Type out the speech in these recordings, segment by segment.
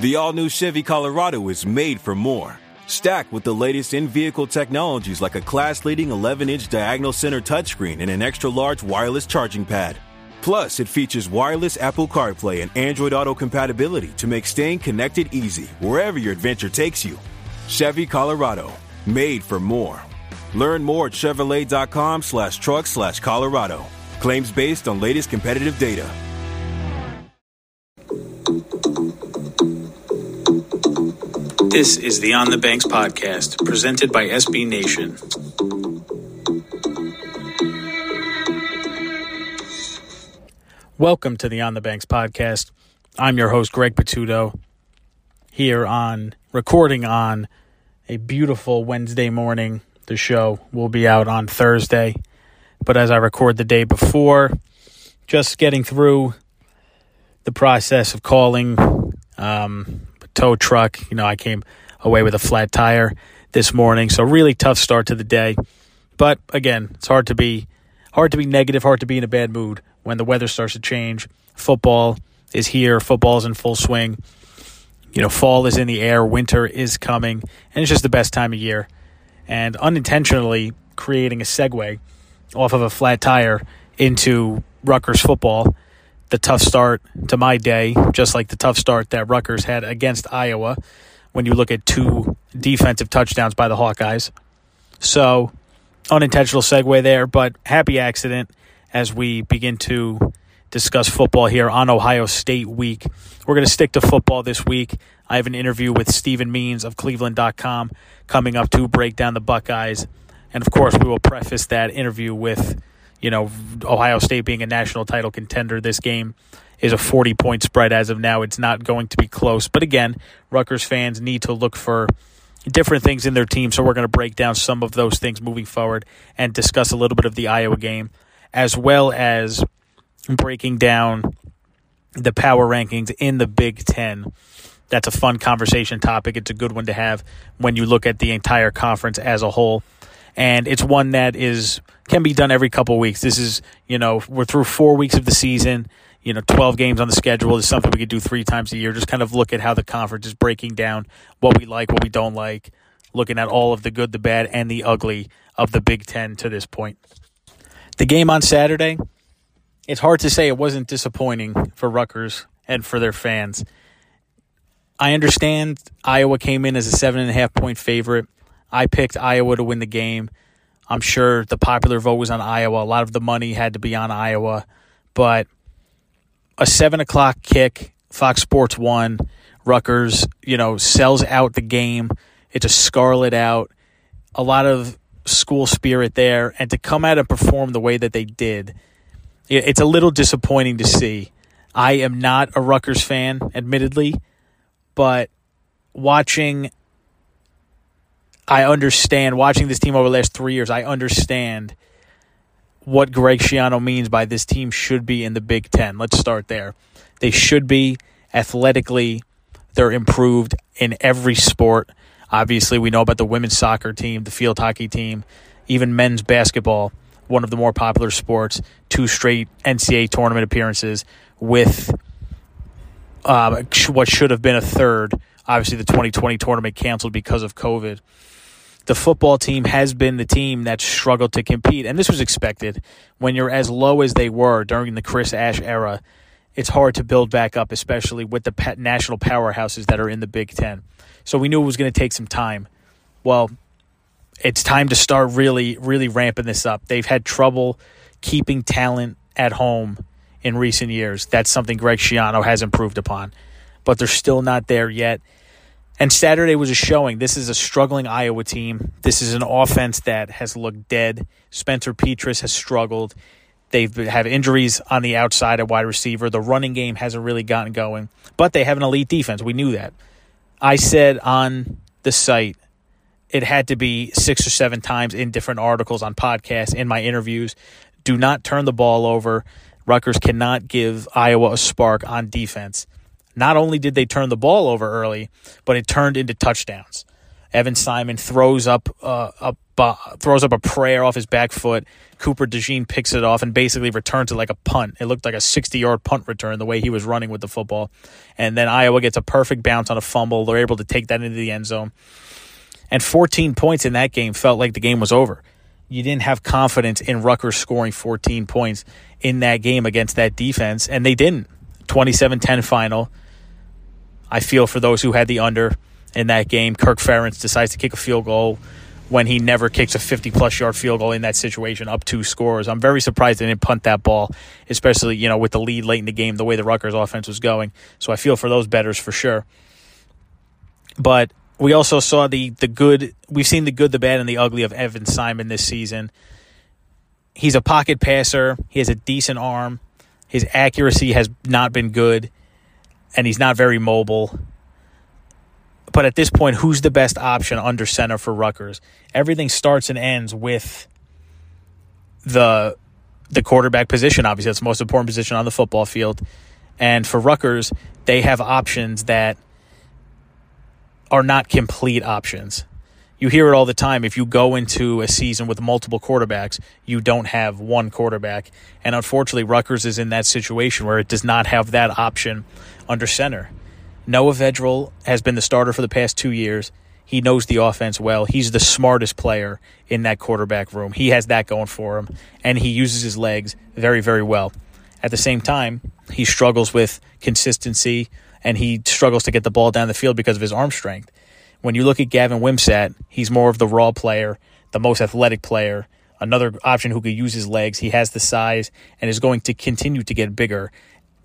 The all new Chevy Colorado is made for more. Stacked with the latest in vehicle technologies like a class leading 11 inch diagonal center touchscreen and an extra large wireless charging pad. Plus, it features wireless Apple CarPlay and Android Auto compatibility to make staying connected easy wherever your adventure takes you. Chevy Colorado, made for more. Learn more at Chevrolet.com slash truck slash Colorado. Claims based on latest competitive data. This is the On the Banks podcast, presented by SB Nation. Welcome to the On the Banks podcast. I'm your host, Greg Patuto, here on recording on a beautiful Wednesday morning. The show will be out on Thursday, but as I record the day before, just getting through the process of calling um, tow truck. You know, I came away with a flat tire this morning, so really tough start to the day. But again, it's hard to be hard to be negative, hard to be in a bad mood when the weather starts to change. Football is here, football's in full swing. You know, fall is in the air, winter is coming, and it's just the best time of year. And unintentionally creating a segue off of a flat tire into Rutgers football, the tough start to my day, just like the tough start that Rutgers had against Iowa when you look at two defensive touchdowns by the Hawkeyes. So, unintentional segue there, but happy accident as we begin to discuss football here on Ohio State week. We're going to stick to football this week. I have an interview with Stephen Means of Cleveland.com coming up to break down the Buckeyes. And of course, we will preface that interview with, you know, Ohio State being a national title contender. This game is a 40 point spread as of now. It's not going to be close. But again, Rutgers fans need to look for different things in their team. So we're going to break down some of those things moving forward and discuss a little bit of the Iowa game as well as breaking down the power rankings in the Big Ten. That's a fun conversation topic. It's a good one to have when you look at the entire conference as a whole. And it's one that is can be done every couple weeks. This is, you know, we're through four weeks of the season. You know, 12 games on the schedule is something we could do three times a year. Just kind of look at how the conference is breaking down what we like, what we don't like, looking at all of the good, the bad, and the ugly of the Big Ten to this point. The game on Saturday, it's hard to say it wasn't disappointing for Rutgers and for their fans. I understand Iowa came in as a seven and a half point favorite. I picked Iowa to win the game. I'm sure the popular vote was on Iowa. A lot of the money had to be on Iowa, but a seven o'clock kick, Fox Sports One, Rutgers, you know, sells out the game. It's a scarlet out. A lot of school spirit there, and to come out and perform the way that they did, it's a little disappointing to see. I am not a Rutgers fan, admittedly, but watching, I understand, watching this team over the last three years, I understand what Greg Schiano means by this team should be in the Big Ten. Let's start there. They should be athletically, they're improved in every sport. Obviously, we know about the women's soccer team, the field hockey team, even men's basketball, one of the more popular sports, two straight NCAA tournament appearances with uh, what should have been a third. Obviously, the 2020 tournament canceled because of COVID. The football team has been the team that struggled to compete, and this was expected. When you're as low as they were during the Chris Ash era, it's hard to build back up, especially with the national powerhouses that are in the Big Ten. So we knew it was going to take some time. Well, it's time to start really, really ramping this up. They've had trouble keeping talent at home in recent years. That's something Greg Schiano has improved upon, but they're still not there yet. And Saturday was a showing. This is a struggling Iowa team. This is an offense that has looked dead. Spencer Petras has struggled. They've have injuries on the outside at wide receiver. The running game hasn't really gotten going, but they have an elite defense. We knew that. I said on the site it had to be six or seven times in different articles on podcasts in my interviews. Do not turn the ball over. Rutgers cannot give Iowa a spark on defense. Not only did they turn the ball over early, but it turned into touchdowns. Evan Simon throws up uh, a throws up a prayer off his back foot. Cooper DeJean picks it off and basically returns it like a punt. It looked like a 60 yard punt return the way he was running with the football. And then Iowa gets a perfect bounce on a fumble. They're able to take that into the end zone. And 14 points in that game felt like the game was over. You didn't have confidence in Rutgers scoring 14 points in that game against that defense, and they didn't. 27 10 final. I feel for those who had the under in that game. Kirk Ferentz decides to kick a field goal when he never kicks a 50 plus yard field goal in that situation up two scores. I'm very surprised they didn't punt that ball, especially, you know, with the lead late in the game, the way the Rutgers offense was going. So I feel for those betters for sure. But we also saw the the good we've seen the good, the bad, and the ugly of Evan Simon this season. He's a pocket passer, he has a decent arm, his accuracy has not been good, and he's not very mobile. But at this point, who's the best option under center for Rutgers? Everything starts and ends with the the quarterback position. Obviously, that's the most important position on the football field. And for Rutgers, they have options that are not complete options. You hear it all the time. If you go into a season with multiple quarterbacks, you don't have one quarterback. And unfortunately, Rutgers is in that situation where it does not have that option under center. Noah Vedral has been the starter for the past two years. He knows the offense well. He's the smartest player in that quarterback room. He has that going for him, and he uses his legs very, very well. At the same time, he struggles with consistency and he struggles to get the ball down the field because of his arm strength. When you look at Gavin Wimsatt, he's more of the raw player, the most athletic player, another option who could use his legs. He has the size and is going to continue to get bigger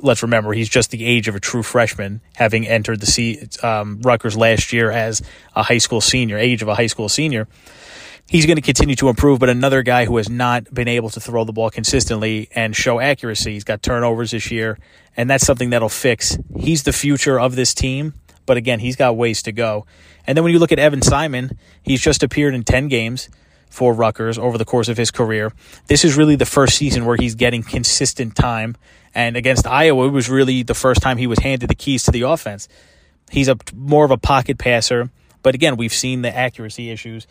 let's remember he's just the age of a true freshman, having entered the C, um, Rutgers last year as a high school senior, age of a high school senior. He's going to continue to improve, but another guy who has not been able to throw the ball consistently and show accuracy. He's got turnovers this year, and that's something that'll fix. He's the future of this team, but again, he's got ways to go. And then when you look at Evan Simon, he's just appeared in 10 games for Rutgers over the course of his career. This is really the first season where he's getting consistent time and against Iowa, it was really the first time he was handed the keys to the offense. He's a more of a pocket passer, but again, we've seen the accuracy issues.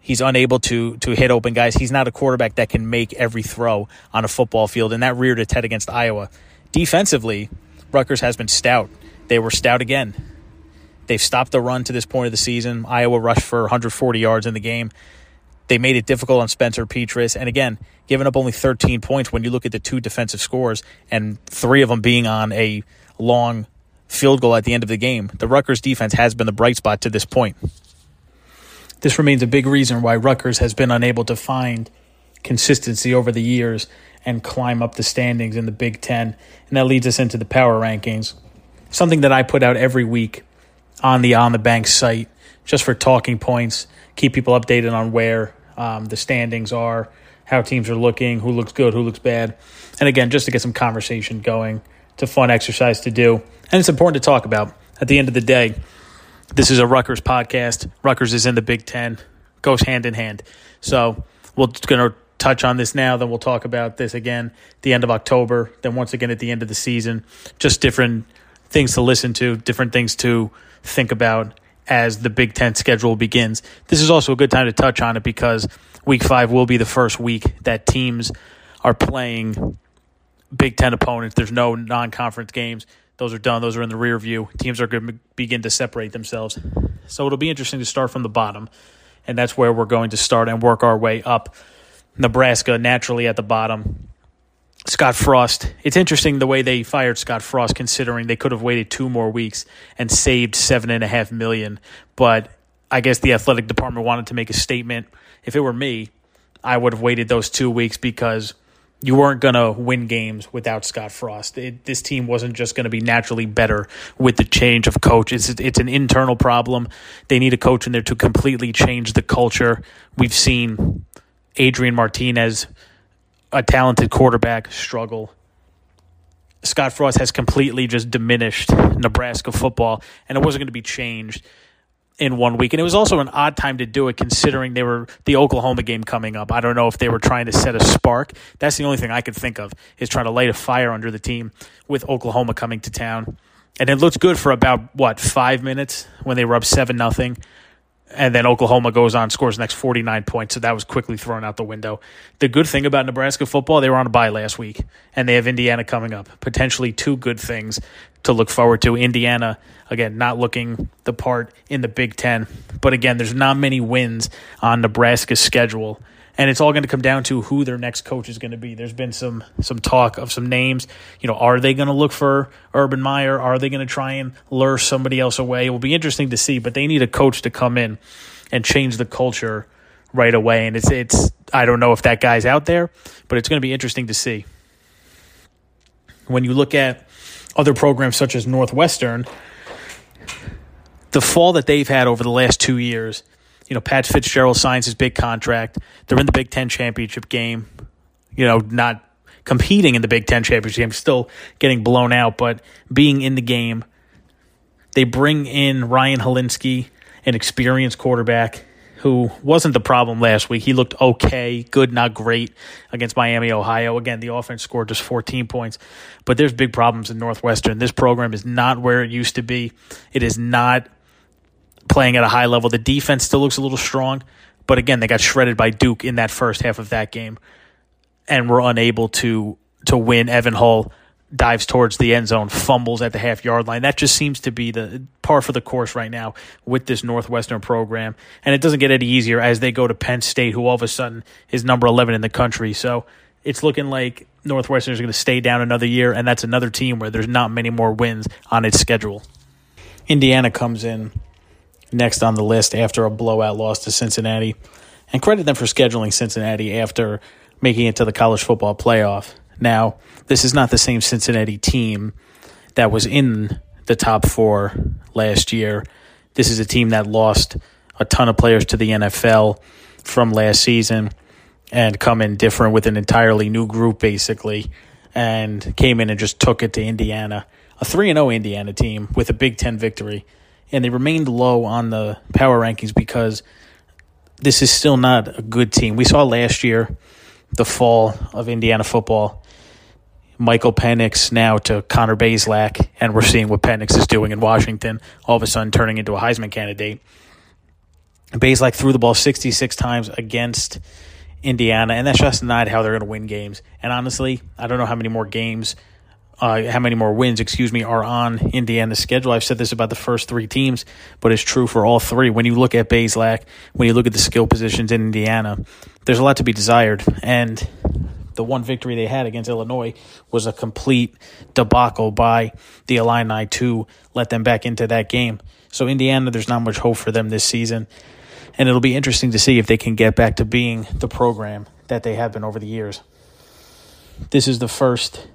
He's unable to to hit open guys. He's not a quarterback that can make every throw on a football field, and that reared its head against Iowa. Defensively, Rutgers has been stout. They were stout again. They've stopped the run to this point of the season. Iowa rushed for 140 yards in the game. They made it difficult on Spencer Petras. And again, giving up only 13 points when you look at the two defensive scores and three of them being on a long field goal at the end of the game. The Rutgers defense has been the bright spot to this point. This remains a big reason why Rutgers has been unable to find consistency over the years and climb up the standings in the Big Ten. And that leads us into the power rankings. Something that I put out every week on the On the Bank site just for talking points keep people updated on where um, the standings are, how teams are looking, who looks good, who looks bad. And again, just to get some conversation going. It's a fun exercise to do. And it's important to talk about. At the end of the day, this is a Rutgers podcast. Rutgers is in the Big Ten, goes hand in hand. So we're going to touch on this now, then we'll talk about this again the end of October, then once again at the end of the season. Just different things to listen to, different things to think about as the Big Ten schedule begins. This is also a good time to touch on it because week five will be the first week that teams are playing Big Ten opponents. There's no non conference games. Those are done, those are in the rear view. Teams are going to begin to separate themselves. So it'll be interesting to start from the bottom, and that's where we're going to start and work our way up. Nebraska naturally at the bottom. Scott Frost. It's interesting the way they fired Scott Frost, considering they could have waited two more weeks and saved seven and a half million. But I guess the athletic department wanted to make a statement. If it were me, I would have waited those two weeks because you weren't going to win games without Scott Frost. It, this team wasn't just going to be naturally better with the change of coach. It's it's an internal problem. They need a coach in there to completely change the culture. We've seen Adrian Martinez a talented quarterback struggle. Scott Frost has completely just diminished Nebraska football, and it wasn't going to be changed in one week. And it was also an odd time to do it, considering they were the Oklahoma game coming up. I don't know if they were trying to set a spark. That's the only thing I could think of is trying to light a fire under the team with Oklahoma coming to town. And it looked good for about what five minutes when they were up seven nothing. And then Oklahoma goes on, scores the next 49 points. So that was quickly thrown out the window. The good thing about Nebraska football, they were on a bye last week, and they have Indiana coming up. Potentially two good things to look forward to. Indiana, again, not looking the part in the Big Ten. But again, there's not many wins on Nebraska's schedule and it's all going to come down to who their next coach is going to be. There's been some some talk of some names. You know, are they going to look for Urban Meyer? Are they going to try and lure somebody else away? It will be interesting to see, but they need a coach to come in and change the culture right away. And it's it's I don't know if that guy's out there, but it's going to be interesting to see. When you look at other programs such as Northwestern, the fall that they've had over the last two years you know, Pat Fitzgerald signs his big contract. They're in the Big Ten championship game. You know, not competing in the Big Ten championship game, still getting blown out, but being in the game. They bring in Ryan Hilinski, an experienced quarterback who wasn't the problem last week. He looked okay, good, not great against Miami, Ohio. Again, the offense scored just 14 points, but there's big problems in Northwestern. This program is not where it used to be. It is not playing at a high level. The defense still looks a little strong, but again, they got shredded by Duke in that first half of that game and were unable to to win. Evan Hull dives towards the end zone, fumbles at the half yard line. That just seems to be the par for the course right now with this Northwestern program. And it doesn't get any easier as they go to Penn State, who all of a sudden is number 11 in the country. So it's looking like Northwestern is going to stay down another year, and that's another team where there's not many more wins on its schedule. Indiana comes in next on the list after a blowout loss to Cincinnati. And credit them for scheduling Cincinnati after making it to the college football playoff. Now, this is not the same Cincinnati team that was in the top four last year. This is a team that lost a ton of players to the NFL from last season and come in different with an entirely new group, basically, and came in and just took it to Indiana. A 3 0 Indiana team with a Big Ten victory and they remained low on the power rankings because this is still not a good team. We saw last year the fall of Indiana football. Michael Penix now to Connor Bazelak, and we're seeing what Penix is doing in Washington, all of a sudden turning into a Heisman candidate. Bazelak threw the ball 66 times against Indiana, and that's just not how they're going to win games. And honestly, I don't know how many more games – uh, how many more wins, excuse me, are on Indiana's schedule. I've said this about the first three teams, but it's true for all three. When you look at Bazelak, when you look at the skill positions in Indiana, there's a lot to be desired. And the one victory they had against Illinois was a complete debacle by the Illini to let them back into that game. So Indiana, there's not much hope for them this season. And it'll be interesting to see if they can get back to being the program that they have been over the years. This is the first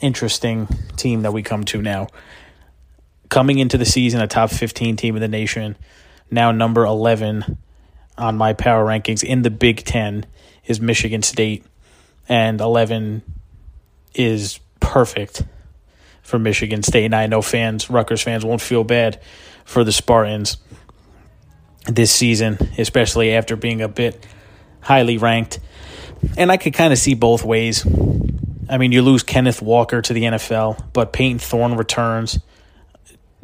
interesting team that we come to now. Coming into the season, a top 15 team in the nation, now number 11 on my power rankings in the Big Ten is Michigan State, and 11 is perfect for Michigan State. And I know fans, Rutgers fans, won't feel bad for the Spartans this season, especially after being a bit highly ranked. And I could kind of see both ways. I mean, you lose Kenneth Walker to the NFL, but Payton Thorne returns.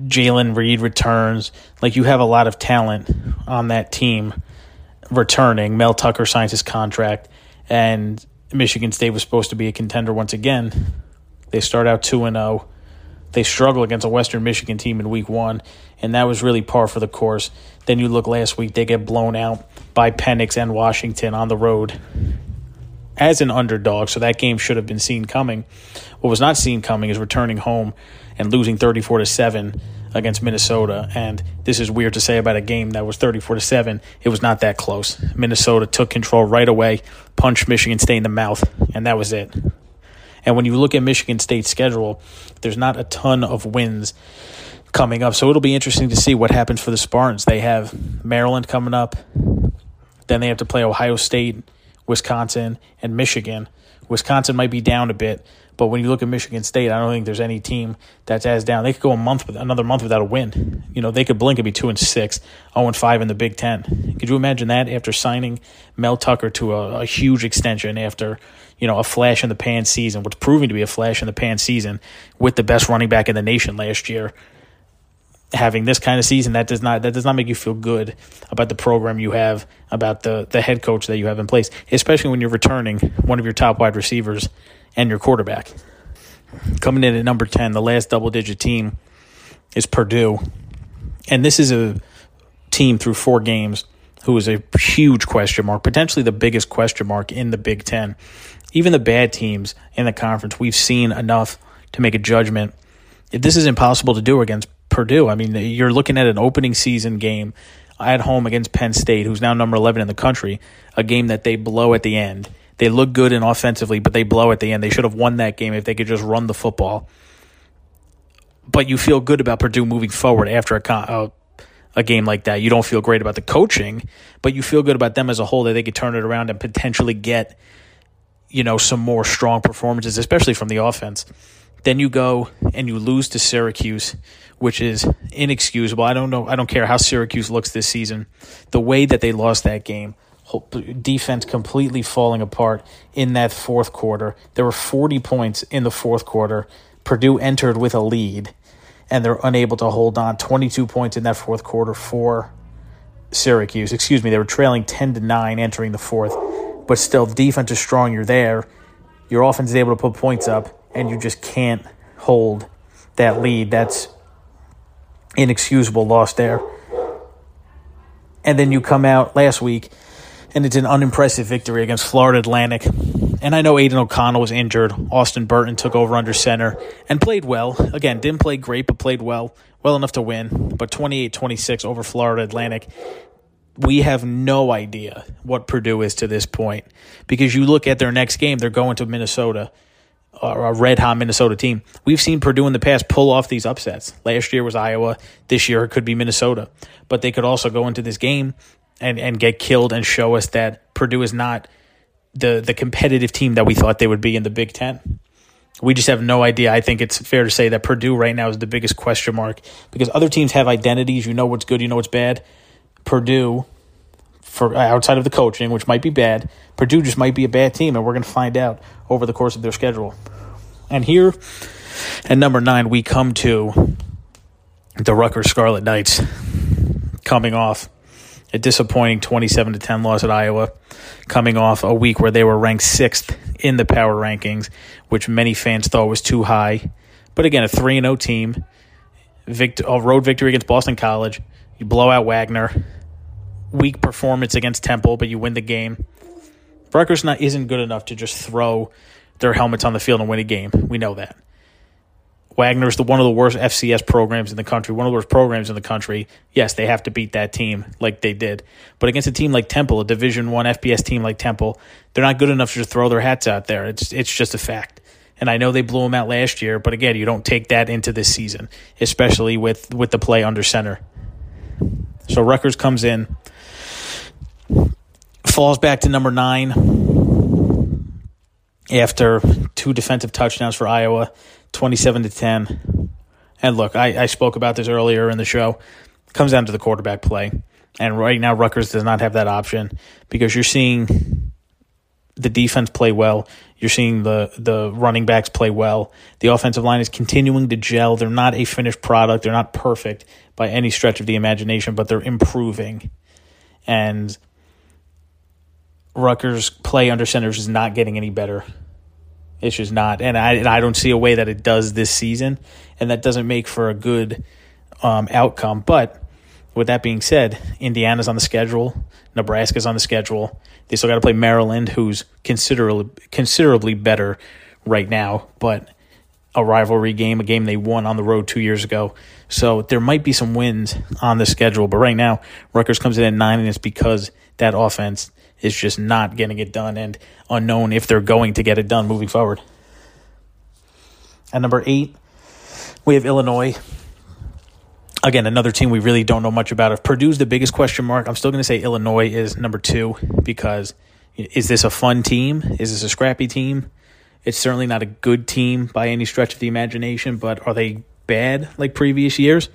Jayden Reed returns. Like, you have a lot of talent on that team returning. Mel Tucker signs his contract, and Michigan State was supposed to be a contender once again. They start out 2 and 0. They struggle against a Western Michigan team in week one, and that was really par for the course. Then you look last week, they get blown out by Penix and Washington on the road as an underdog, so that game should have been seen coming. What was not seen coming is returning home and losing 34 to 7 against Minnesota. And this is weird to say about a game that was 34 to 7. It was not that close. Minnesota took control right away, punched Michigan State in the mouth, and that was it. And when you look at Michigan State's schedule, there's not a ton of wins coming up. So it'll be interesting to see what happens for the Spartans. They have Maryland coming up. Then they have to play Ohio State Wisconsin, and Michigan. Wisconsin might be down a bit, but when you look at Michigan State, I don't think there's any team that's as down. They could go a month with another month without a win. You know, they could blink and be two and six, zero oh and five in the Big Ten. Could you imagine that after signing Mel Tucker to a, a huge extension after you know a flash in the pan season, what's proving to be a flash in the pan season with the best running back in the nation last year? Having this kind of season, that does not that does not make you feel good about the program you have, about the the head coach that you have in place, especially when you're returning one of your top wide receivers and your quarterback. Coming in at number 10, the last double digit team is Purdue. And this is a team through four games who is a huge question mark, potentially the biggest question mark in the Big Ten. Even the bad teams in the conference, we've seen enough to make a judgment. If this is impossible to do against Purdue, I mean, you're looking at an opening season game at home against Penn State, who's now number 11 in the country, a game that they blow at the end. They look good in offensively, but they blow at the end. They should have won that game if they could just run the football. But you feel good about Purdue moving forward after a, a a game like that. You don't feel great about the coaching, but you feel good about them as a whole that they could turn it around and potentially get, you know, some more strong performances, especially from the offense. Then you go and you lose to Syracuse, which is inexcusable. I don't know. I don't care how Syracuse looks this season. The way that they lost that game, defense completely falling apart in that fourth quarter. There were 40 points in the fourth quarter. Purdue entered with a lead and they're unable to hold on. 22 points in that fourth quarter for Syracuse. Excuse me, they were trailing 10 to 9 entering the fourth, but still, defense is strong. You're there. Your offense is able to put points up, and you just can't hold that lead. That's inexcusable loss there. And then you come out last week, and it's an unimpressive victory against Florida Atlantic. And I know Aidan O'Connell was injured. Austin Burton took over under center and played well. Again, didn't play great, but played well, well enough to win. But 28 26 over Florida Atlantic. We have no idea what Purdue is to this point because you look at their next game, they're going to Minnesota, a red hot Minnesota team. We've seen Purdue in the past pull off these upsets. Last year was Iowa. This year it could be Minnesota. But they could also go into this game and, and get killed and show us that Purdue is not the the competitive team that we thought they would be in the Big Ten. We just have no idea. I think it's fair to say that Purdue right now is the biggest question mark because other teams have identities. You know what's good, you know what's bad. Purdue, for uh, outside of the coaching, which might be bad, Purdue just might be a bad team, and we're going to find out over the course of their schedule. And here, at number nine, we come to the Rutgers Scarlet Knights coming off a disappointing 27 to 10 loss at Iowa, coming off a week where they were ranked sixth in the power rankings, which many fans thought was too high. But again, a 3 0 team, vict- a road victory against Boston College. You blow out Wagner. Weak performance against Temple, but you win the game. Rutgers not isn't good enough to just throw their helmets on the field and win a game. We know that. Wagner's the one of the worst FCS programs in the country, one of the worst programs in the country. Yes, they have to beat that team like they did, but against a team like Temple, a Division One FBS team like Temple, they're not good enough to just throw their hats out there. It's it's just a fact. And I know they blew them out last year, but again, you don't take that into this season, especially with with the play under center. So Rutgers comes in, falls back to number nine after two defensive touchdowns for Iowa 27 to 10. And look, I, I spoke about this earlier in the show. Comes down to the quarterback play. And right now, Rutgers does not have that option because you're seeing the defense play well. You're seeing the the running backs play well. The offensive line is continuing to gel. They're not a finished product. They're not perfect by any stretch of the imagination, but they're improving. And Rutgers play under centers is not getting any better. It's just not, and I and I don't see a way that it does this season, and that doesn't make for a good um, outcome. But with that being said, Indiana's on the schedule, Nebraska's on the schedule. They still got to play Maryland, who's considerably considerably better right now, but a rivalry game, a game they won on the road two years ago. So there might be some wins on the schedule, but right now Rutgers comes in at nine, and it's because that offense is just not getting it done and unknown if they're going to get it done moving forward. At number eight, we have Illinois. Again, another team we really don't know much about. If Purdue's the biggest question mark, I'm still going to say Illinois is number two because is this a fun team? Is this a scrappy team? It's certainly not a good team by any stretch of the imagination, but are they bad like previous years?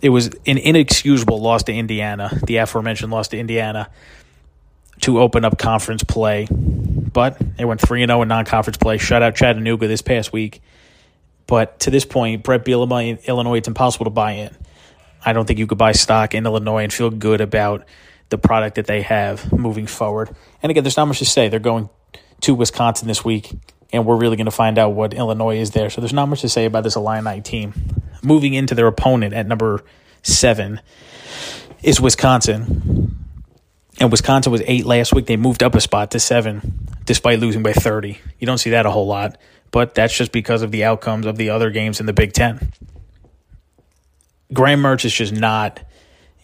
It was an inexcusable loss to Indiana, the aforementioned loss to Indiana to open up conference play. But they went 3 0 in non conference play, shut out Chattanooga this past week. But to this point, Bret Bielema in Illinois, it's impossible to buy in. I don't think you could buy stock in Illinois and feel good about the product that they have moving forward. And again, there's not much to say. They're going to Wisconsin this week, and we're really going to find out what Illinois is there. So there's not much to say about this Illini team. Moving into their opponent at number seven is Wisconsin. And Wisconsin was eight last week. They moved up a spot to seven despite losing by 30. You don't see that a whole lot, but that's just because of the outcomes of the other games in the Big Ten. Graham Mertz is just not,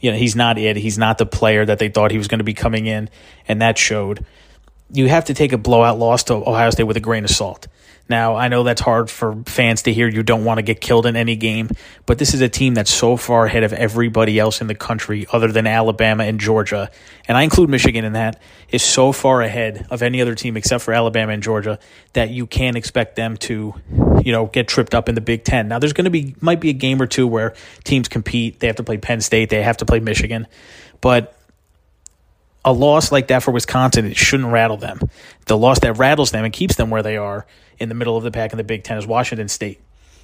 you know, he's not it. He's not the player that they thought he was going to be coming in, and that showed. You have to take a blowout loss to Ohio State with a grain of salt. Now, I know that's hard for fans to hear. You don't want to get killed in any game, but this is a team that's so far ahead of everybody else in the country other than Alabama and Georgia. And I include Michigan in that, is so far ahead of any other team except for Alabama and Georgia that you can't expect them to, you know, get tripped up in the Big Ten. Now, there's going to be, might be a game or two where teams compete. They have to play Penn State, they have to play Michigan. But a loss like that for Wisconsin, it shouldn't rattle them. The loss that rattles them and keeps them where they are in the middle of the pack in the Big Ten is Washington State.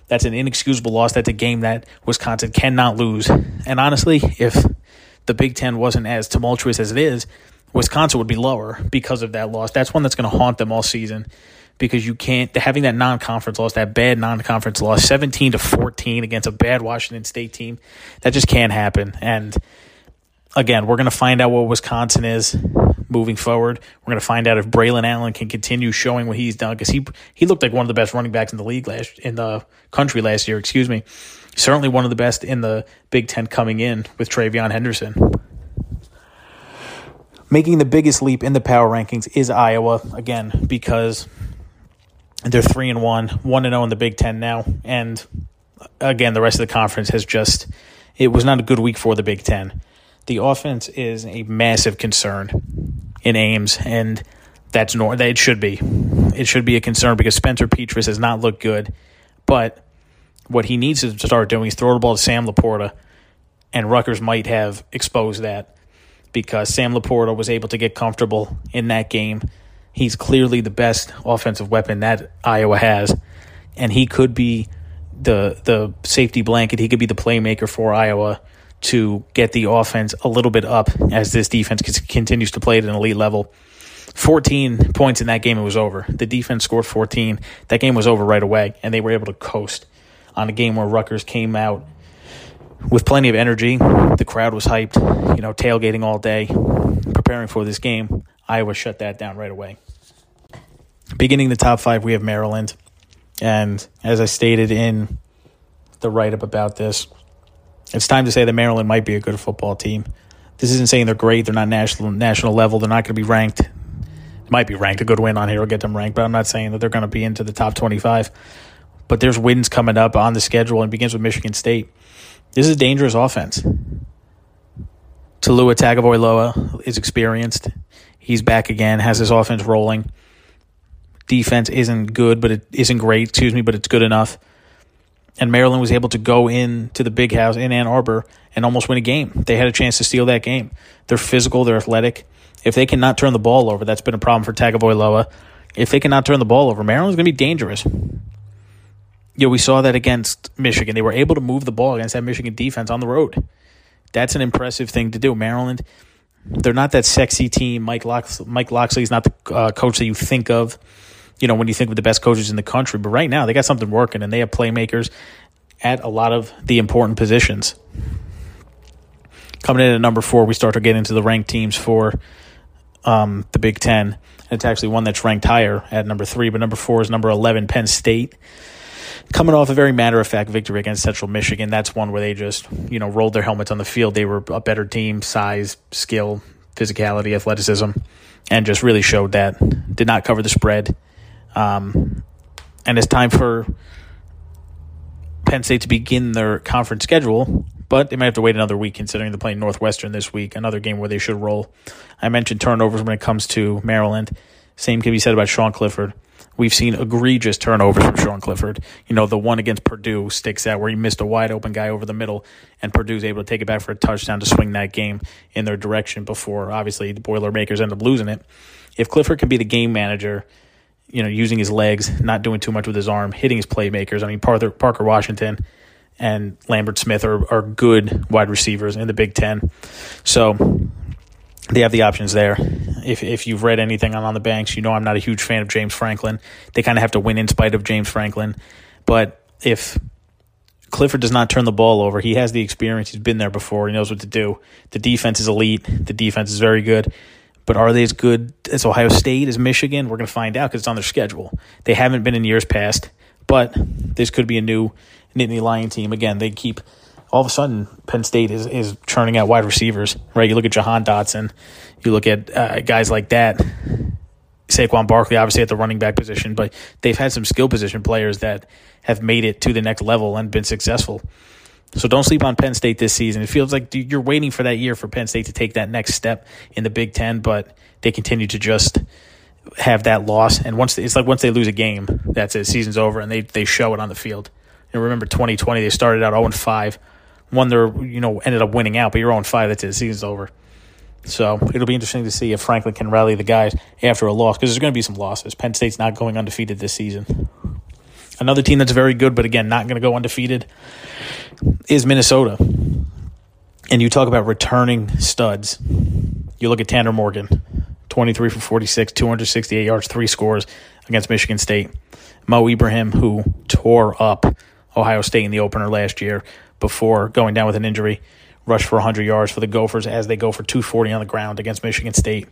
That's an inexcusable loss. That's a game that Wisconsin cannot lose. And honestly, if the Big Ten wasn't as tumultuous as it is, Wisconsin would be lower because of that loss. That's one that's going to haunt them all season because you can't having that non-conference loss, that bad non-conference loss, 17 to 14 against a bad Washington State team. That just can't happen. And again, we're going to find out what Wisconsin is moving forward. We're going to find out if Braylon Allen can continue showing what he's done because he he looked like one of the best running backs in the league last in the country last year. Excuse me, certainly one of the best in the Big Ten coming in with TreVeyon Henderson. Making the biggest leap in the power rankings is Iowa again because they're three and one, one and zero oh in the Big Ten now, and again the rest of the conference has just it was not a good week for the Big Ten the offense is a massive concern in Ames, and that's nor it should be. It should be a concern because Spencer Petras has not looked good, but what he needs to start doing is throw the ball to Sam LaPorta, and Rutgers might have exposed that because Sam LaPorta was able to get comfortable in that game. He's clearly the best offensive weapon that Iowa has, and he could be the the safety blanket. He could be the playmaker for Iowa to get the offense a little bit up as this defense continues to play at an elite level. 14 points in that game, it was over. The defense scored 14. That game was over right away, and they were able to coast on a game where Rutgers came out with plenty of energy. The crowd was hyped, you know, tailgating all day, preparing for this game. Iowa shut that down right away. Beginning the top five, we have Maryland. And as I stated in the write up about this, it's time to say that Maryland might be a good football team. This isn't saying they're great. They're not national national level. They're not going to be ranked. They might be ranked. A good win on here will get them ranked, but I'm not saying that they're going to be into the top 25. But there's wins coming up on the schedule and begins with Michigan State. This is a dangerous offense. Taulia Tagovailoa is experienced. He's back again, has his offense rolling. Defense isn't good, but it isn't great, excuse me, but it's good enough and Maryland was able to go in to the big house in Ann Arbor and almost win a game. They had a chance to steal that game. They're physical, they're athletic. If they cannot turn the ball over, that's been a problem for Tagovailoa. If they cannot turn the ball over, Maryland's going to be dangerous. You know, we saw that against Michigan. They were able to move the ball against that Michigan defense on the road. That's an impressive thing to do. Maryland, they're not that sexy team. Mike, Lox- Mike not the uh, coach that you think of you know, when you think of the best coaches in the country. But right now, they got something working and they have playmakers at a lot of the important positions. Coming in at number four, we start to get into the ranked teams for um, the Big Ten. It's actually one that's ranked higher at number three, but number four is number 11, Penn State. Coming off a very matter of fact victory against Central Michigan, that's one where they just, you know, rolled their helmets on the field. They were a better team, size, skill, physicality, athleticism, and just really showed that. Did not cover the spread um, and it's time for Penn State to begin their conference schedule, but they might have to wait another week considering they're playing Northwestern this week, another game where they should roll. I mentioned turnovers when it comes to Maryland. Same can be said about Sean Clifford. We've seen egregious turnovers from Sean Clifford. You know, the one against Purdue sticks out where he missed a wide open guy over the middle, and Purdue's able to take it back for a touchdown to swing that game in their direction before, obviously, the Boilermakers end up losing it. If Clifford can be the game manager you know, using his legs, not doing too much with his arm, hitting his playmakers. I mean, Parker, Parker Washington and Lambert Smith are, are good wide receivers in the Big Ten. So they have the options there. If if you've read anything on on the banks, you know I'm not a huge fan of James Franklin. They kind of have to win in spite of James Franklin. But if Clifford does not turn the ball over, he has the experience. He's been there before. He knows what to do. The defense is elite. The defense is very good. But are they as good as Ohio State, as Michigan? We're going to find out because it's on their schedule. They haven't been in years past, but this could be a new Nittany Lion team. Again, they keep all of a sudden Penn State is, is churning out wide receivers, right? You look at Jahan Dotson, you look at uh, guys like that. Saquon Barkley, obviously at the running back position, but they've had some skill position players that have made it to the next level and been successful. So don't sleep on Penn State this season. It feels like you're waiting for that year for Penn State to take that next step in the Big Ten, but they continue to just have that loss. And once it's like once they lose a game, that's it. Season's over, and they they show it on the field. And remember, 2020 they started out 0 5, won they're you know ended up winning out, but you're 0 5. That's it. Season's over. So it'll be interesting to see if Franklin can rally the guys after a loss because there's going to be some losses. Penn State's not going undefeated this season. Another team that's very good, but again, not going to go undefeated is Minnesota. And you talk about returning studs. You look at Tanner Morgan, 23 for 46, 268 yards, three scores against Michigan State. Mo Ibrahim, who tore up Ohio State in the opener last year before going down with an injury, rushed for 100 yards for the Gophers as they go for 240 on the ground against Michigan State.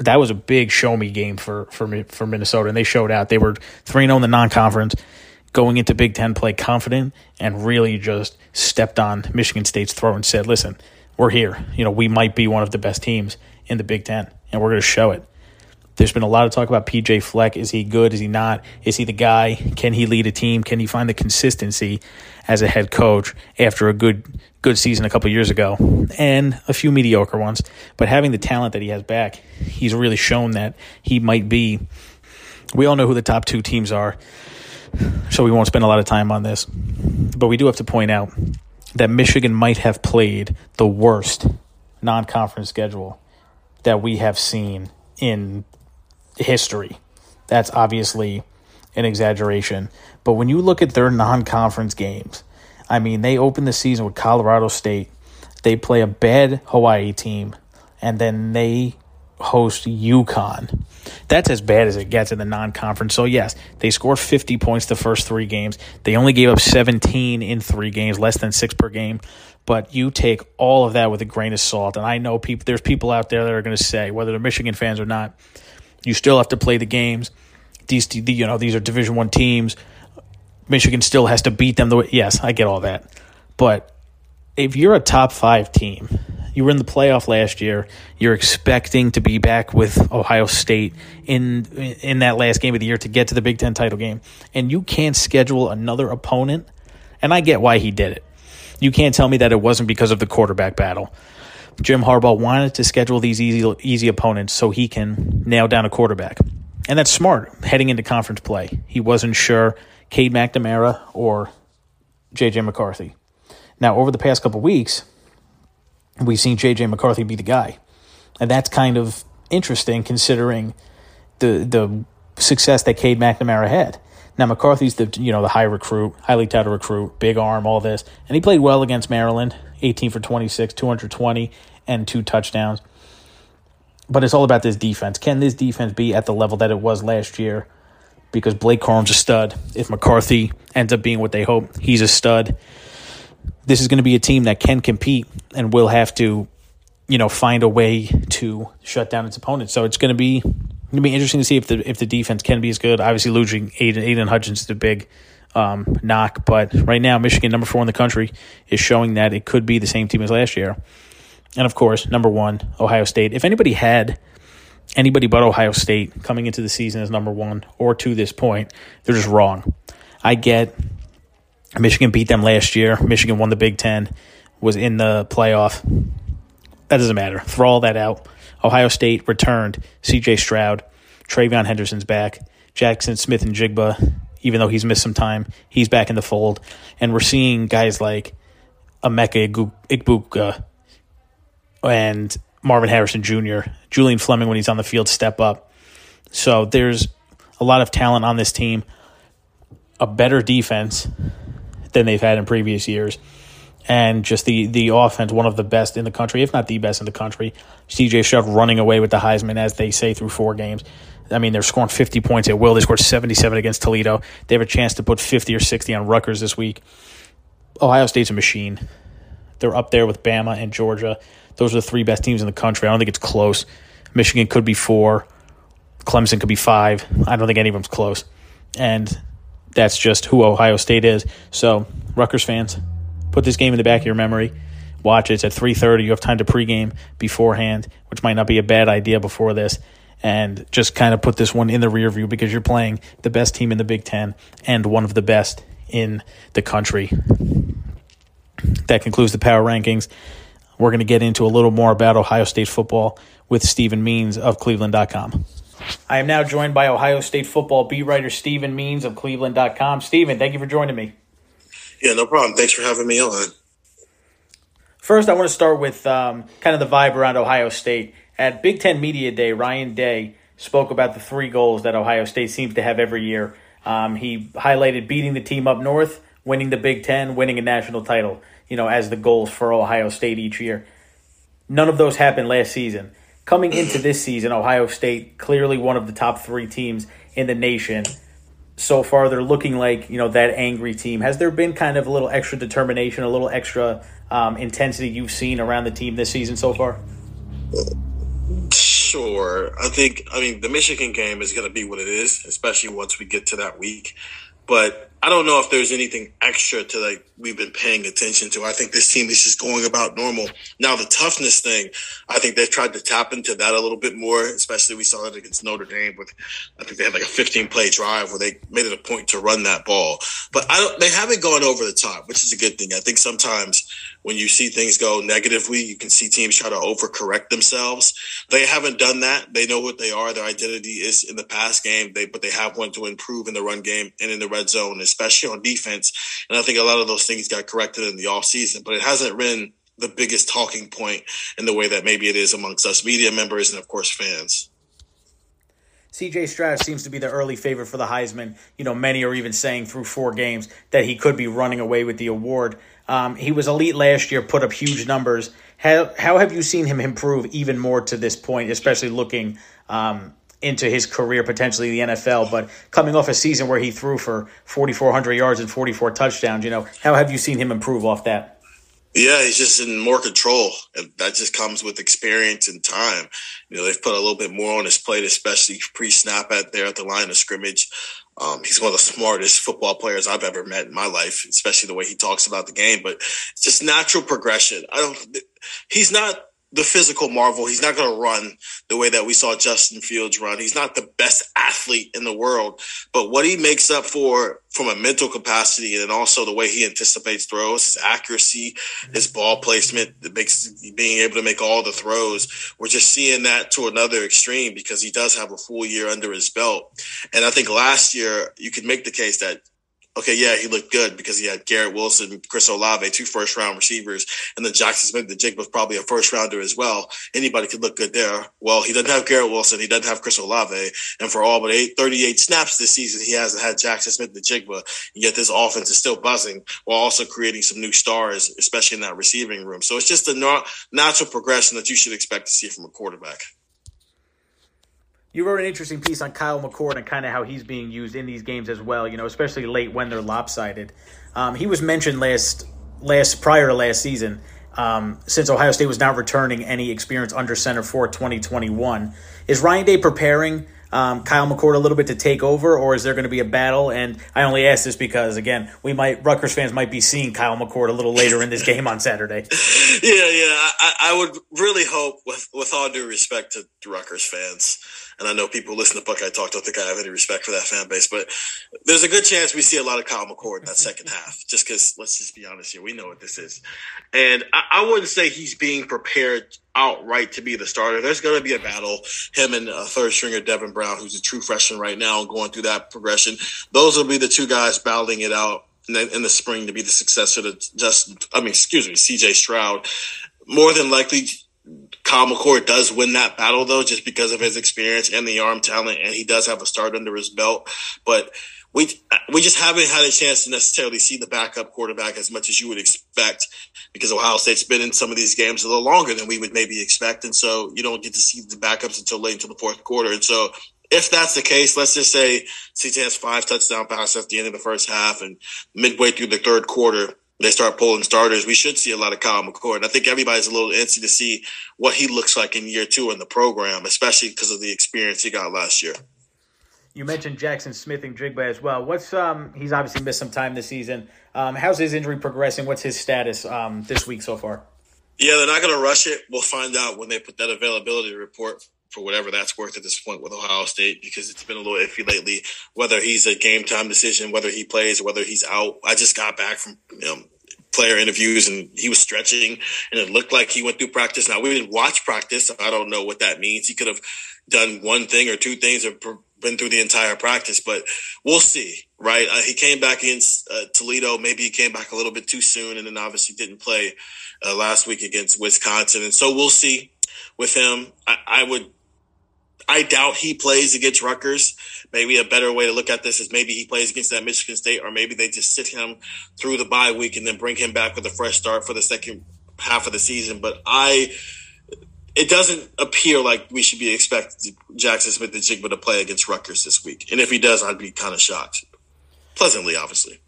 But that was a big show me game for for for Minnesota, and they showed out. They were 3 0 in the non conference, going into Big Ten play confident, and really just stepped on Michigan State's throat and said, listen, we're here. You know, we might be one of the best teams in the Big Ten, and we're going to show it. There's been a lot of talk about PJ Fleck. Is he good? Is he not? Is he the guy? Can he lead a team? Can he find the consistency as a head coach after a good good season a couple years ago and a few mediocre ones? But having the talent that he has back, he's really shown that he might be. We all know who the top two teams are, so we won't spend a lot of time on this. But we do have to point out that Michigan might have played the worst non conference schedule that we have seen in history. That's obviously an exaggeration. But when you look at their non conference games, I mean, they open the season with Colorado State. They play a bad Hawaii team, and then they host UConn. That's as bad as it gets in the non conference. So, yes, they scored 50 points the first three games. They only gave up 17 in three games, less than six per game. But you take all of that with a grain of salt. And I know people, there's people out there that are going to say, whether they're Michigan fans or not, you still have to play the games. These, you know, these are Division One temes. Michigan still has to beat them. The way, yes, I get all that, but if you're a top five team, you were in the playoff last year. You're expecting to be back with Ohio State in in that last game of the year to get to the Big Ten title game, and you can't schedule another opponent. And I get why he did it. You can't tell me that it wasn't because of the quarterback battle. Jim Harbaugh wanted to schedule these easy easy opponents so he can nail down a quarterback. And that's smart heading into conference play. He wasn't sure Cade McNamara or JJ McCarthy. Now, over the past couple weeks, we've seen JJ McCarthy be the guy. And that's kind of interesting considering the the success that Cade McNamara had. Now McCarthy's the you know the high recruit, highly touted recruit, big arm, all this, and he played well against Maryland, 18 for 26, 220, and two touchdowns. But it's all about this defense. Can this defense be at the level that it was last year? Because Blake Corum's a stud. If McCarthy ends up being what they hope, he's a stud. This is going to be a team that can compete and will have to, you know, find a way to shut down its opponent. So it's going to be going to be interesting to see if the if the defense can be as good. Obviously, losing Aidan, Aidan Hutchins is a big um, knock, but right now Michigan, number four in the country, is showing that it could be the same team as last year. And of course, number one, Ohio State. If anybody had anybody but Ohio State coming into the season as number one or to this point, they're just wrong. I get Michigan beat them last year. Michigan won the Big Ten, was in the playoff. That doesn't matter. Throw all that out. Ohio State returned CJ Stroud. TreVeyon Henderson's back. Jaxon Smith-Njigba, even though he's missed some time, he's back in the fold. And we're seeing guys like Emeka Egbuka and Marvin Harrison Jr., Julian Fleming when he's on the field step up. So there's a lot of talent on this team, a better defense than they've had in previous years, and just the the offense, one of the best in the country, if not the best in the country. CJ Stroud running away with the Heisman, as they say, through four games. I mean, they're scoring 50 points at will. They scored 77 against Toledo. They have a chance to put 50 or 60 on Rutgers this week. Ohio State's a machine. They're up there with Bama and Georgia. Those are the three best teams in the country. I don't think it's close. Michigan could be four. Clemson could be five. I don't think any of them's close. And that's just who Ohio State is. So, Rutgers fans, put this game in the back of your memory. Watch it. It's at 3.30. You have time to pregame beforehand, which might not be a bad idea before this. And just kind of put this one in the rear view because you're playing the best team in the Big Ten and one of the best in the country. That concludes the power rankings. We're going to get into a little more about Ohio State football with Stephen Means of Cleveland.com. I am now joined by Ohio State football beat writer Stephen Means of Cleveland.com. Stephen, thank you for joining me. Yeah, no problem. Thanks for having me on. First, I want to start with um, kind of the vibe around Ohio State. At Big Ten Media Day, Ryan Day spoke about the three goals that Ohio State seems to have every year. Um, he highlighted beating the team up north, winning the Big Ten, winning a national title, you know, as the goals for Ohio State each year. None of those happened last season. Coming into this season, Ohio State clearly one of the top three teams in the nation. So far, they're looking like you know that angry team. Has there been kind of a little extra determination, a little extra um, intensity you've seen around the team this season so far? Sure. I think, I mean, the Michigan game is going to be what it is, especially once we get to that week. But I don't know if there's anything extra to like we've been paying attention to. I think this team is just going about normal. Now the toughness thing, I think they've tried to tap into that a little bit more, especially we saw it against Notre Dame with I think they had like a 15 play drive where they made it a point to run that ball. But I don't they haven't gone over the top, which is a good thing. I think sometimes when you see things go negatively, you can see teams try to overcorrect themselves. They haven't done that. They know what they are. Their identity is in the pass game. They but they have wanted to improve in the run game and in the red zone especially on defense. And I think a lot of those things got corrected in the offseason, but it hasn't been the biggest talking point in the way that maybe it is amongst us media members and, of course, fans. CJ Stroud seems to be the early favorite for the Heisman. You know, many are even saying through four games that he could be running away with the award. Um, he was elite last year, put up huge numbers. How, how have you seen him improve even more to this point, especially looking um, into his career, potentially the NFL, but coming off a season where he threw for 4,400 yards and 44 touchdowns, you know, how have you seen him improve off that? Yeah, he's just in more control, and that just comes with experience and time. You know, they've put a little bit more on his plate, especially pre-snap at there at the line of scrimmage. Um, he's one of the smartest football players I've ever met in my life, especially the way he talks about the game. But it's just natural progression. I don't. He's not the physical marvel. He's not going to run the way that we saw Justin Fields run. He's not the best athlete in the world, but what he makes up for from a mental capacity and also the way he anticipates throws, his accuracy, his ball placement, makes being able to make all the throws. We're just seeing that to another extreme because he does have a full year under his belt. And I think last year you could make the case that okay, yeah, he looked good because he had Garrett Wilson, Chris Olave, two first round receivers, and then Jaxon Smith-Njigba was probably a first rounder as well. Anybody could look good there. Well, he doesn't have Garrett Wilson, he doesn't have Chris Olave, and for all but eight, 38 snaps this season, he hasn't had Jaxon Smith-Njigba, and yet this offense is still buzzing while also creating some new stars, especially in that receiving room. So it's just a natural progression that you should expect to see from a quarterback. You wrote an interesting piece on Kyle McCord and kind of how he's being used in these games as well. You know, especially late when they're lopsided. Um, he was mentioned last last prior to last season. Um, since Ohio State was not returning any experience under center for 2021, is Ryan Day preparing um, Kyle McCord a little bit to take over, or is there going to be a battle? And I only ask this because, again, we might Rutgers fans might be seeing Kyle McCord a little later in this game on Saturday. Yeah, yeah, I, I would really hope, with with all due respect to Rutgers fans, and I know people listen to Buckeye Talk don't think I have any respect for that fan base, but there's a good chance we see a lot of Kyle McCord in that second half. Just because, let's just be honest here, we know what this is, and I, I wouldn't say he's being prepared outright to be the starter. There's going to be a battle. Him and uh, third stringer Devin Brown, who's a true freshman right now, going through that progression. Those will be the two guys battling it out in the, in the spring to be the successor to just. I mean, excuse me, C.J. Stroud. More than likely, Kyle McCord does win that battle though, just because of his experience and the arm talent, and he does have a start under his belt. But we we just haven't had a chance to necessarily see the backup quarterback as much as you would expect because Ohio State's been in some of these games a little longer than we would maybe expect, and so you don't get to see the backups until late into the fourth quarter. And so, if that's the case, let's just say CJ has five touchdown passes at the end of the first half, and midway through the third quarter, they start pulling starters. We should see a lot of Kyle McCord. And I think everybody's a little antsy to see what he looks like in year two in the program, especially because of the experience he got last year. You mentioned Jaxon Smith-Njigba as well. What's um? He's obviously missed some time this season. Um, how's his injury progressing? What's his status um this week so far? Yeah, they're not going to rush it. We'll find out when they put that availability report for whatever that's worth at this point with Ohio State because it's been a little iffy lately. Whether he's a game time decision, whether he plays, whether he's out. I just got back from you know, player interviews and he was stretching and it looked like he went through practice. Now we didn't watch practice. So I don't know what that means. He could have done one thing or two things or been through the entire practice, but we'll see, right? Uh, he came back against uh, Toledo. Maybe he came back a little bit too soon and then obviously didn't play uh, last week against Wisconsin. And so we'll see with him. I, I would, I doubt he plays against Rutgers. Maybe a better way to look at this is maybe he plays against that Michigan State, or maybe they just sit him through the bye week and then bring him back with a fresh start for the second half of the season. But I, it doesn't appear like we should be expecting Jaxon Smith-Njigba to play against Rutgers this week. And if he does, I'd be kind of shocked. Pleasantly, obviously.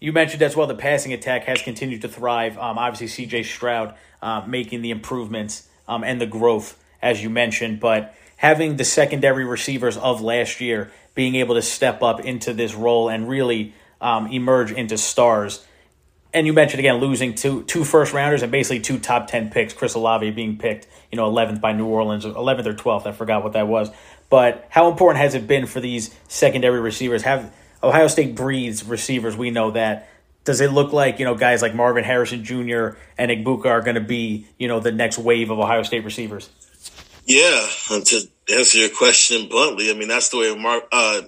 You mentioned as well the passing attack has continued to thrive. Um, obviously, CJ Stroud uh, making the improvements um, and the growth, as you mentioned, but having the secondary receivers of last year being able to step up into this role and really um, emerge into stars and you mentioned again losing two two first rounders and basically two top ten picks. Chris Olave being picked, you know, eleventh by New Orleans, eleventh or twelfth. I forgot what that was. But how important has it been for these secondary receivers? Have Ohio State breeds receivers? We know that. Does it look like you know guys like Marvin Harrison Jr. and Egbuka are going to be you know the next wave of Ohio State receivers? Yeah, to answer your question bluntly, I mean that's the way Mark. Uh,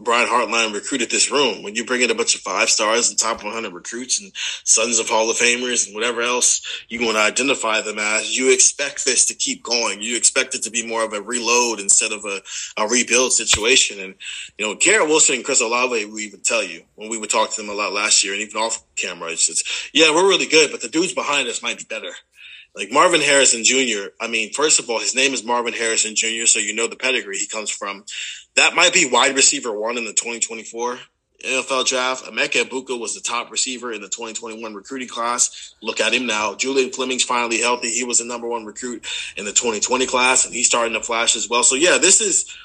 Brian Hartline recruited this room. When you bring in a bunch of five stars and top 100 recruits and sons of Hall of Famers and whatever else you want to identify them as, you expect this to keep going. You expect it to be more of a reload instead of a, a rebuild situation. And, you know, Garrett Wilson and Chris Olave, we even tell you when we would talk to them a lot last year and even off camera, it's just, yeah, we're really good, but the dudes behind us might be better. Like Marvin Harrison Jr., I mean, first of all, his name is Marvin Harrison Jr., so you know the pedigree he comes from. That might be wide receiver one in the 2024 NFL draft. Emeka Egbuka was the top receiver in the 2021 recruiting class. Look at him now. Julian Fleming's finally healthy. He was the number one recruit in the 2020 class, and he's starting to flash as well. So yeah, this is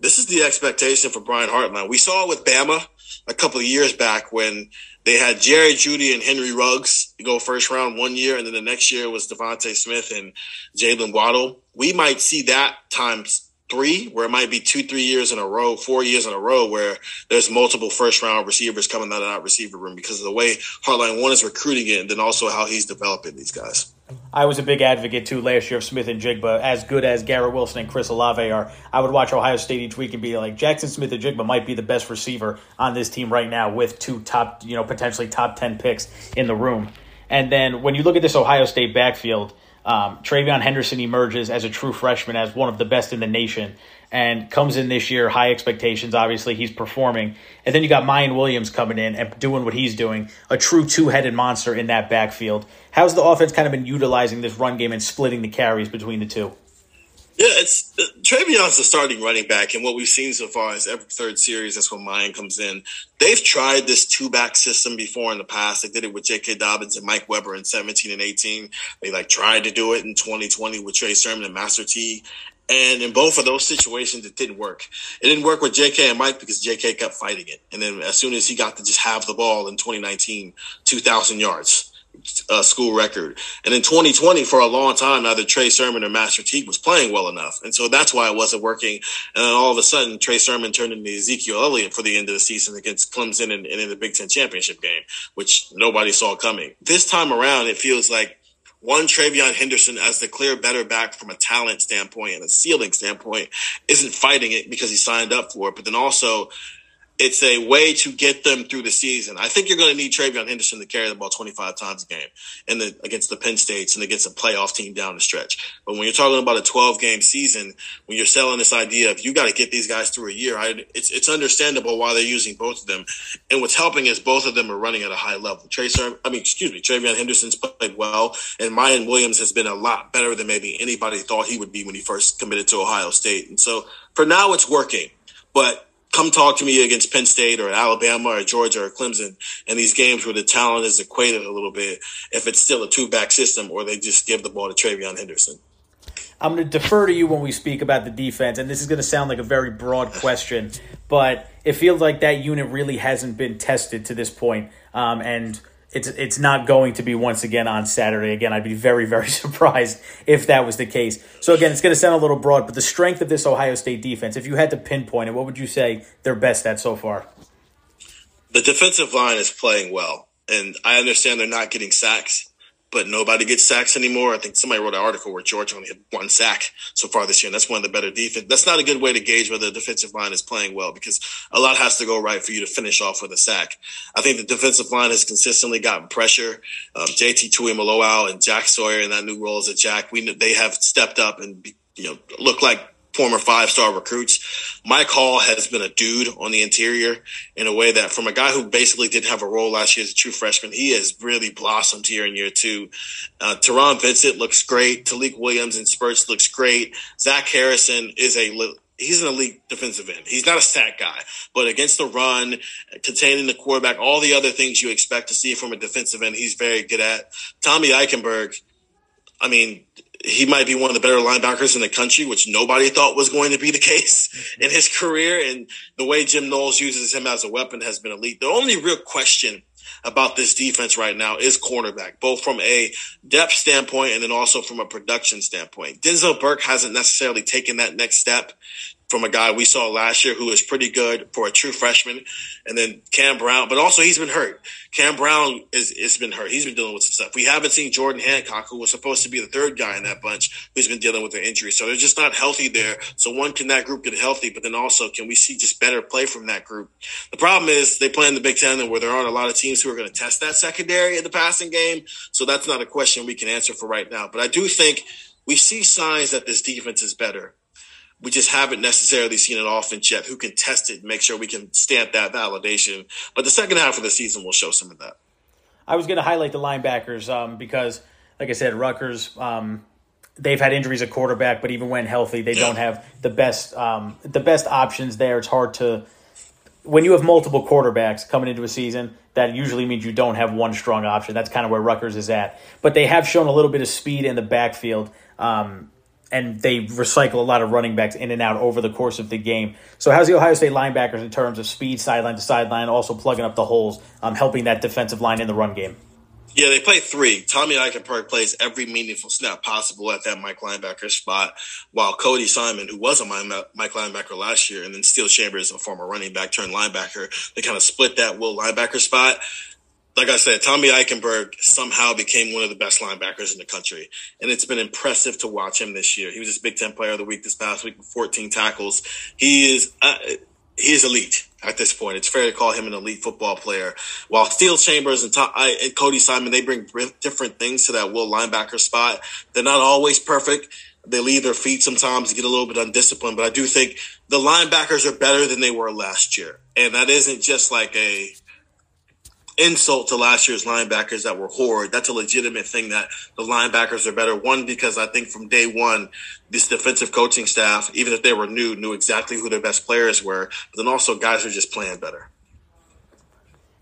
this is the expectation for Brian Hartline. We saw it with Bama a couple of years back when they had Jerry Jeudy and Henry Ruggs go first round one year, and then the next year was DeVonta Smith and Jaylen Waddle. We might see that times three, where it might be two, three years in a row, four years in a row, where there's multiple first round receivers coming out of that receiver room because of the way Hartline one is recruiting it, and then also how he's developing these guys. I was a big advocate too last year of Smith-Njigba. As good as Garrett Wilson and Chris Olave are, I would watch Ohio State each week and be like, Jaxon Smith-Njigba might be the best receiver on this team right now with two top, you know, potentially top ten picks in the room. And then when you look at this Ohio State backfield, um, TreVeyon Henderson emerges as a true freshman as one of the best in the nation and comes in this year, high expectations. Obviously, he's performing. And then you got Miyan Williams coming in and doing what he's doing, a true two headed monster in that backfield. How's the offense kind of been utilizing this run game and splitting the carries between the two? Yeah, it's uh, TreVeyon's the starting running back, and what we've seen so far is every third series, that's when Miyan comes in. They've tried this two back system before in the past. They did it with J.K. Dobbins and Mike Weber in 17 and 18. They like tried to do it in 2020 with Trey Sermon and Master T. And in both of those situations, it didn't work. It didn't work with JK and Mike because JK kept fighting it. And then as soon as he got to just have the ball in 2019, 2,000 yards, uh, school record. And in 2020, for a long time, either Trey Sermon or Master Teague was playing well enough. And so that's why it wasn't working. And then all of a sudden, Trey Sermon turned into Ezekiel Elliott for the end of the season against Clemson and, and in the Big Ten championship game, which nobody saw coming. This time around, it feels like one TreVeyon Henderson as the clear better back from a talent standpoint and a ceiling standpoint isn't fighting it because he signed up for it, but then also it's a way to get them through the season. I think you're going to need TreVeyon Henderson to carry the ball 25 times a game and against the Penn States and against a playoff team down the stretch. But when you're talking about a 12 game season, when you're selling this idea of you got to get these guys through a year, I, it's it's understandable why they're using both of them. And what's helping is both of them are running at a high level. Tracer, I mean, excuse me, TreVeyon Henderson's played well, and Miyan Williams has been a lot better than maybe anybody thought he would be when he first committed to Ohio State. And so for now, it's working, but come talk to me against Penn State or Alabama or Georgia or Clemson and these games where the talent is equated a little bit if it's still a two back system or they just give the ball to TreVeyon Henderson. I'm going to defer to you when we speak about the defense, and this is going to sound like a very broad question, but it feels like that unit really hasn't been tested to this point. Um, and it's it's not going to be once again on Saturday. Again, I'd be very very surprised if that was the case. So again, it's going to sound a little broad, but the strength of this Ohio State defense, if you had to pinpoint it, what would you say they're best at so far? The defensive line is playing well, and I understand they're not getting sacks, but nobody gets sacks anymore. I think somebody wrote an article where Georgia only had one sack so far this year, and that's one of the better defense. That's not a good way to gauge whether the defensive line is playing well because a lot has to go right for you to finish off with a sack. I think the defensive line has consistently gotten pressure. Um, JT Tuimoloau and Jack Sawyer in that new role as a Jack, we they have stepped up and you know look like former five star recruits. Mike Hall has been a dude on the interior in a way that from a guy who basically didn't have a role last year as a true freshman, he has really blossomed here in year two. Uh, Taron Vincent looks great. Tyleik Williams and spurts looks great. Zach Harrison is a he's an elite defensive end. He's not a sack guy, but against the run, containing the quarterback, all the other things you expect to see from a defensive end, he's very good at. Tommy Eichenberg, I mean, he might be one of the better linebackers in the country, which nobody thought was going to be the case in his career. And the way Jim Knowles uses him as a weapon has been elite. The only real question about this defense right now is cornerback, both from a depth standpoint and then also from a production standpoint. Denzel Burke hasn't necessarily taken that next step from a guy we saw last year who was pretty good for a true freshman. And then Cam Brown, but also he's been hurt. Cam Brown is has been hurt. He's been dealing with some stuff. We haven't seen Jordan Hancock, who was supposed to be the third guy in that bunch, who's been dealing with an injury. So they're just not healthy there. So one, can that group get healthy? But then also, can we see just better play from that group? The problem is they play in the Big Ten where there aren't a lot of teams who are going to test that secondary in the passing game. So that's not a question we can answer for right now. But I do think we see signs that this defense is better we just haven't necessarily seen an offense yet who can test it and make sure we can stamp that validation. But the second half of the season will show some of that. I was going to highlight the linebackers um, because, like I said, Rutgers. Um, they've had injuries at quarterback, but even when healthy, they yeah. don't have the best um, the best options there. It's hard to when you have multiple quarterbacks coming into a season. That usually means you don't have one strong option. That's kind of where Rutgers is at. But they have shown a little bit of speed in the backfield. Um, and they recycle a lot of running backs in and out over the course of the game. So, how's the Ohio State linebackers in terms of speed, sideline to sideline, also plugging up the holes, um, helping that defensive line in the run game? Yeah, they play three. Tommy Eichenberg plays every meaningful snap possible at that Mike linebacker spot, while Cody Simon, who was a Mike linebacker last year, and then Steele Chambers, a former running back turned linebacker, they kind of split that will linebacker spot like I said, Tommy Eichenberg somehow became one of the best linebackers in the country. And it's been impressive to watch him this year. He was this Big Ten player of the week this past week with 14 tackles. He is, uh, he is elite at this point. It's fair to call him an elite football player. While Steele Chambers and, Tom, I, and Cody Simon, they bring different things to that will linebacker spot. They're not always perfect. They leave their feet sometimes get a little bit undisciplined, but I do think the linebackers are better than they were last year. And that isn't just like a, insult to last year's linebackers that were horrid. That's a legitimate thing that the linebackers are better. One, because I think from day one, this defensive coaching staff, even if they were new, knew exactly who their best players were. But then also guys are just playing better.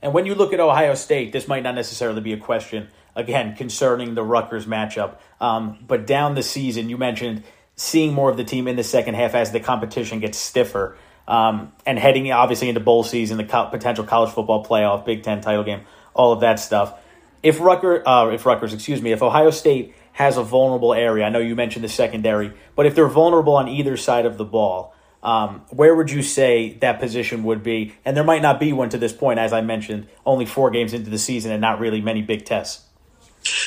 And when you look at Ohio State, this might not necessarily be a question, again, concerning the Rutgers matchup. Um, but down the season, you mentioned seeing more of the team in the second half as the competition gets stiffer. Um, and heading obviously into bowl season, the co- potential college football playoff, Big Ten title game, all of that stuff. If Rucker, uh, if Rutgers, excuse me, if Ohio State has a vulnerable area, I know you mentioned the secondary, but if they're vulnerable on either side of the ball, um, where would you say that position would be? And there might not be one to this point, as I mentioned, only four games into the season and not really many big tests.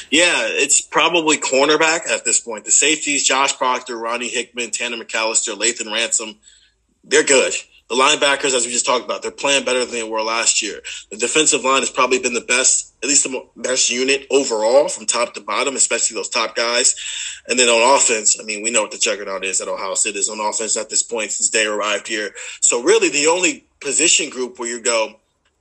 Yeah, it's probably cornerback at this point. The safeties, Josh Proctor, Ronnie Hickman, Tanner McCalister, Lathan Ransom, they're good. The linebackers, as we just talked about, they're playing better than they were last year. The defensive line has probably been the best, at least the best unit overall from top to bottom, especially those top guys. And then on offense, I mean, we know what the juggernaut is at Ohio State is on offense at this point since they arrived here. So really the only position group where you go,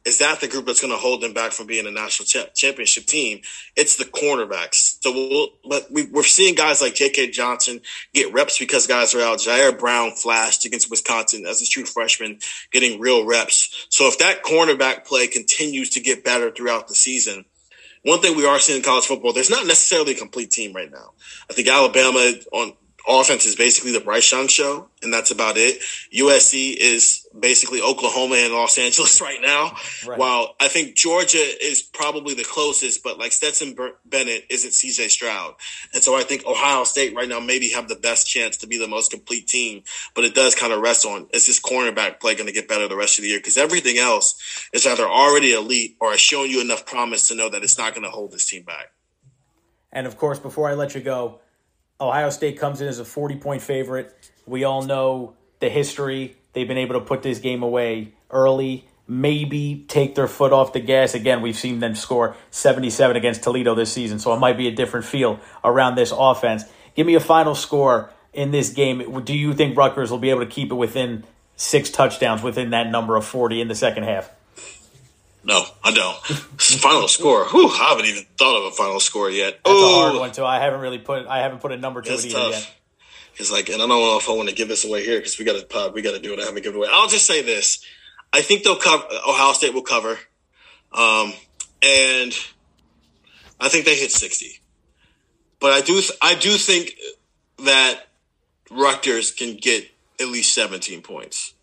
is that the group that's going to hold them back from being a national cha- championship team? It's the cornerbacks. So we'll, but we, are seeing guys like J.K. Johnson get reps because guys are out. Jair Brown flashed against Wisconsin as a true freshman, getting real reps. So if that cornerback play continues to get better throughout the season, one thing we are seeing in college football, there's not necessarily a complete team right now. I think Alabama on offense is basically the Bryce Young show, and that's about it. USC is basically Oklahoma and Los Angeles right now. Right. While I think Georgia is probably the closest, but like Stetson Bennett isn't CJ Stroud. And so I think Ohio State right now maybe have the best chance to be the most complete team, but it does kind of rest on is this cornerback play going to get better the rest of the year? Because everything else is either already elite or has shown you enough promise to know that it's not going to hold this team back. And of course, before I let you go, Ohio State comes in as a 40 point favorite. We all know the history. They've been able to put this game away early, maybe take their foot off the gas. Again, we've seen them score 77 against Toledo this season, so it might be a different feel around this offense. Give me a final score in this game. Do you think Rutgers will be able to keep it within six touchdowns within that number of 40 in the second half? No, I don't. final score. Whew, I haven't even thought of a final score yet. That's a hard one too. I haven't really put. I haven't put a number to it either tough. yet. It's like, and I don't know if I want to give this away here because we got to pop. We got to do it. I haven't given away. I'll just say this: I think they'll cover. Ohio State will cover, um, and I think they hit sixty. But I do. I do think that Rutgers can get at least seventeen points.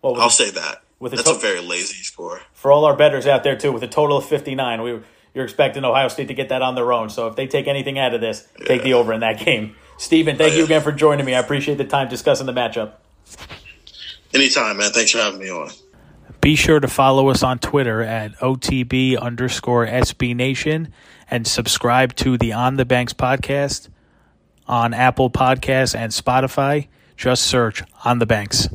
Well, I'll say that with a that's to- a very lazy score for all our betters out there too. With a total of fifty nine, we you're expecting Ohio State to get that on their own. So if they take anything out of this, yeah. take the over in that game. Stephen, thank oh, yeah. you again for joining me. I appreciate the time discussing the matchup. Anytime, man. Thanks for having me on. Be sure to follow us on Twitter at OTB underscore SB Nation and subscribe to the On the Banks podcast on Apple Podcasts and Spotify. Just search On the Banks.